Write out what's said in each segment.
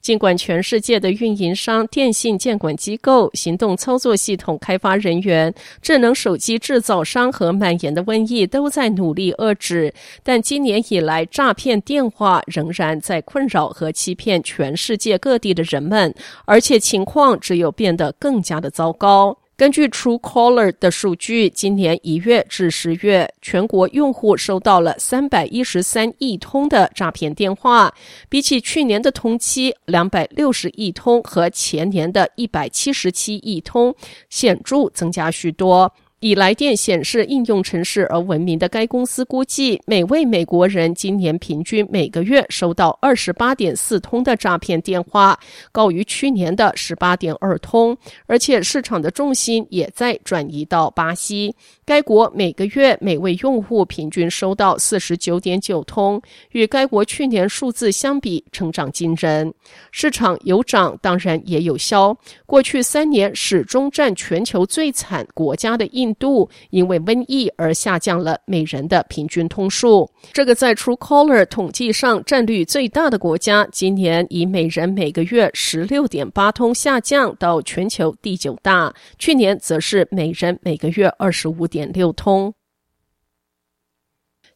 尽管全世界的运营商、电信监管机构、行动操作系统开发人员、智能手机制造商和蔓延的瘟疫都在努力遏制，但今年以来，诈骗电话仍然在困扰和欺骗全世界各地的人们，而且情况只有变得更加的糟糕。根据 Truecaller 的数据，今年一月至十月，全国用户收到了三百一十三亿通的诈骗电话，比起去年的同期两百六十亿通和前年的一百七十七亿通，显著增加许多。以来电显示应用程式而闻名的该公司估计，每位美国人今年平均每个月收到二十八点四通的诈骗电话，高于去年的十八点二通，而且市场的重心也在转移到巴西。该国每个月每位用户平均收到四十九点九通，与该国去年数字相比，成长惊人。市场有涨，当然也有消。过去三年始终占全球最惨国家的印印度，因为瘟疫而下降了每人的平均通数。这个在 Truecaller 统计上占率最大的国家，今年以每人每个月十六点八通下降到全球第九大，去年则是每人每个月二十五点六通。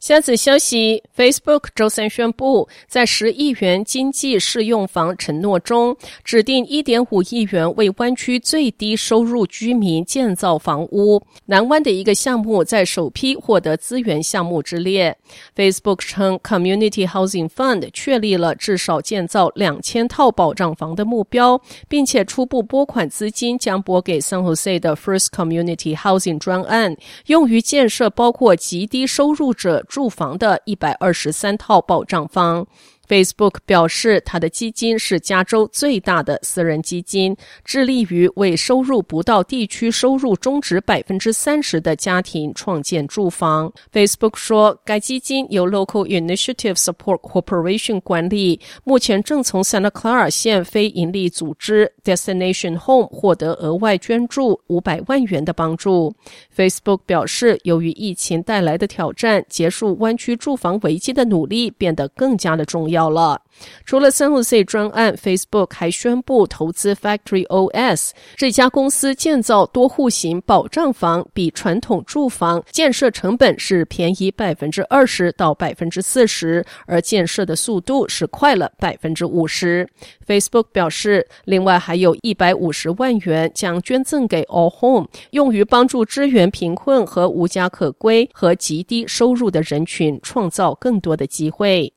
下次消息，Facebook 周三宣布，在十亿元经济适用房承诺中，指定一点五亿元为湾区最低收入居民建造房屋。南湾的一个项目在首批获得资源项目之列。Facebook 称，Community Housing Fund 确立了至少建造两千套保障房的目标，并且初步拨款资金将拨给 San Jose 的 First Community Housing 专案，用于建设包括极低收入者住房的一百二十三套保障房。Facebook 表示，它的基金是加州最大的私人基金，致力于为收入不到地区收入中值百分之三十的家庭创建住房。Facebook 说，该基金由 Local Initiative Support Corporation 管理，目前正从 Santa Clara 县非营利组织 Destination Home 获得额外捐助五百万元的帮助。Facebook 表示，由于疫情带来的挑战，结束湾区住房危机的努力变得更加的重要。好了，除了三 C 专案，Facebook 还宣布投资 Factory OS 这家公司建造多户型保障房，比传统住房建设成本是便宜百分之二十到百分之四十，而建设的速度是快了百分之五十。Facebook 表示，另外还有一百五十万元将捐赠给 All Home，用于帮助支援贫困和无家可归和极低收入的人群，创造更多的机会。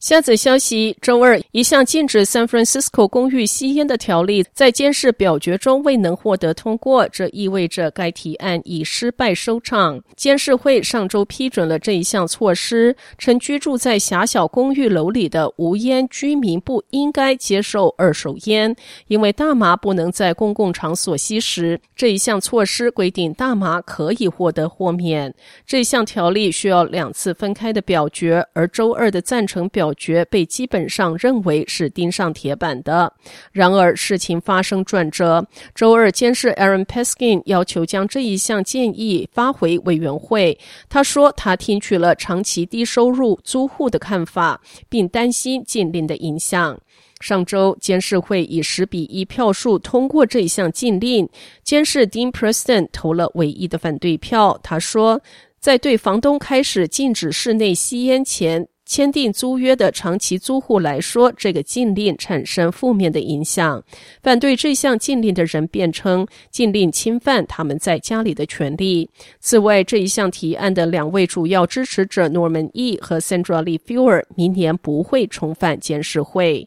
下则消息：周二，一项禁止 San Francisco 公寓吸烟的条例在监事表决中未能获得通过，这意味着该提案以失败收场。监事会上周批准了这一项措施，称居住在狭小公寓楼里的无烟居民不应该接受二手烟，因为大麻不能在公共场所吸食。这一项措施规定大麻可以获得豁免。这项条例需要两次分开的表决，而周二的赞成表。表决被基本上认为是钉上铁板的。然而，事情发生转折。周二，监事 Aaron Peskin 要求将这一项建议发回委员会。他说，他听取了长期低收入租户的看法，并担心禁令的影响。上周，监事会以十比一票数通过这一项禁令。监事 Dean Preston 投了唯一的反对票。他说，在对房东开始禁止室内吸烟前，签订租约的长期租户来说，这个禁令产生负面的影响。反对这项禁令的人辩称，禁令侵犯他们在家里的权利。此外，这一项提案的两位主要支持者 Norman E 和 Sandra Lee f e w e r 明年不会重返监事会。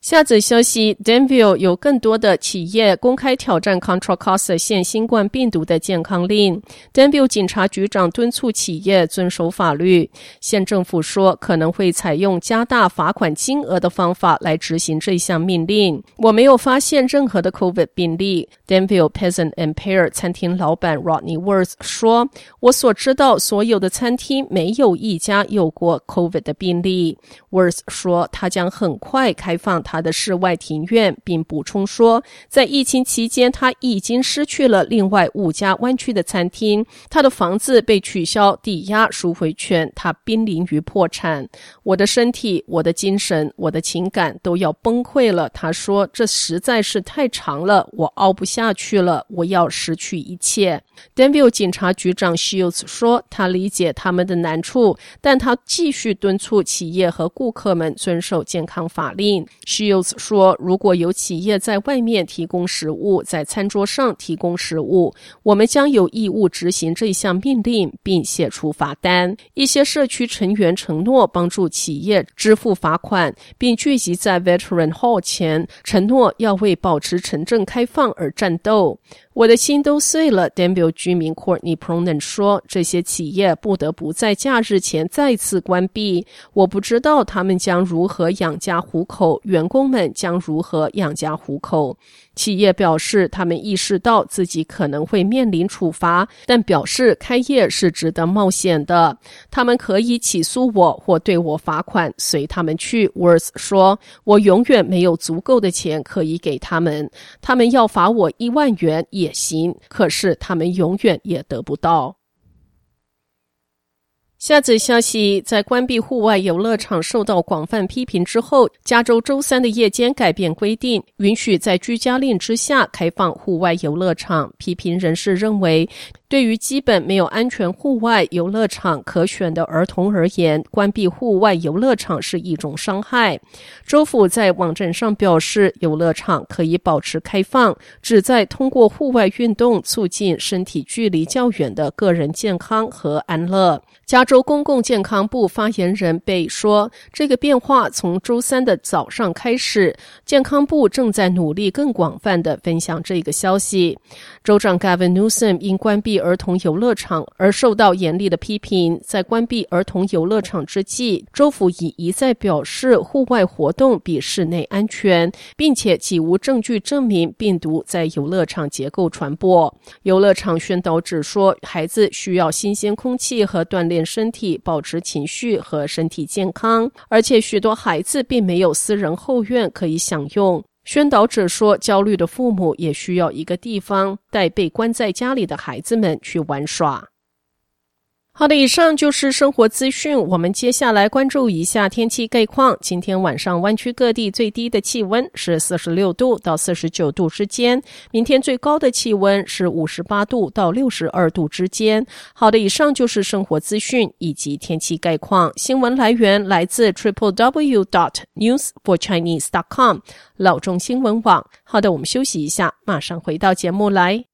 下则消息，Danville 有更多的企业公开挑战 Contra Costa 县新冠病毒的健康令。Danville 警察局长敦促企业遵守法律。县政府说可能会采用加大罚款金额的方法来执行这项命令。我没有发现任何的 COVID 病例。Danville Peasant and Pear 餐厅老板 Rodney Worth 说：“我所知道，所有的餐厅没有一家有过 COVID 的病例。” Worth 说：“他将很快开放。”他的室外庭院，并补充说，在疫情期间，他已经失去了另外五家湾区的餐厅，他的房子被取消抵押赎回权，他濒临于破产。我的身体、我的精神、我的情感都要崩溃了。他说：“这实在是太长了，我熬不下去了，我要失去一切。” Danville 警察局长 Shields 说：“他理解他们的难处，但他继续敦促企业和顾客们遵守健康法令。” Shields 说：“如果有企业在外面提供食物，在餐桌上提供食物，我们将有义务执行这项命令，并写出罚单。一些社区成员承诺帮助企业支付罚款，并聚集在 Veteran Hall 前，承诺要为保持城镇开放而战斗。”我的心都碎了，Danville 居民 Courtney Pronan 说：“这些企业不得不在假日前再次关闭。我不知道他们将如何养家糊口，员工们将如何养家糊口。”企业表示，他们意识到自己可能会面临处罚，但表示开业是值得冒险的。他们可以起诉我或对我罚款，随他们去。Worth 说：“我永远没有足够的钱可以给他们，他们要罚我一万元也行，可是他们永远也得不到。”下则消息，在关闭户外游乐场受到广泛批评之后，加州周三的夜间改变规定，允许在居家令之下开放户外游乐场。批评人士认为，对于基本没有安全户外游乐场可选的儿童而言，关闭户外游乐场是一种伤害。州府在网站上表示，游乐场可以保持开放，旨在通过户外运动促进身体距离较远的个人健康和安乐。加州公共健康部发言人贝说，这个变化从周三的早上开始，健康部正在努力更广泛地分享这个消息。州长 Gavin Newsom 因关闭儿童游乐场而受到严厉的批评。在关闭儿童游乐场之际，州府已一再表示户外活动比室内安全，并且几无证据证明病毒在游乐场结构传播。游乐场宣导者说，孩子需要新鲜空气和锻炼身体，保持情绪和身体健康，而且许多孩子并没有私人后院可以享用。宣导者说，焦虑的父母也需要一个地方带被关在家里的孩子们去玩耍。好的，以上就是生活资讯。我们接下来关注一下天气概况。今天晚上湾区各地最低的气温是四十六度到四十九度之间，明天最高的气温是五十八度到六十二度之间。好的，以上就是生活资讯以及天气概况。新闻来源来自 triple w dot news for chinese dot com 老中新闻网。好的，我们休息一下，马上回到节目来。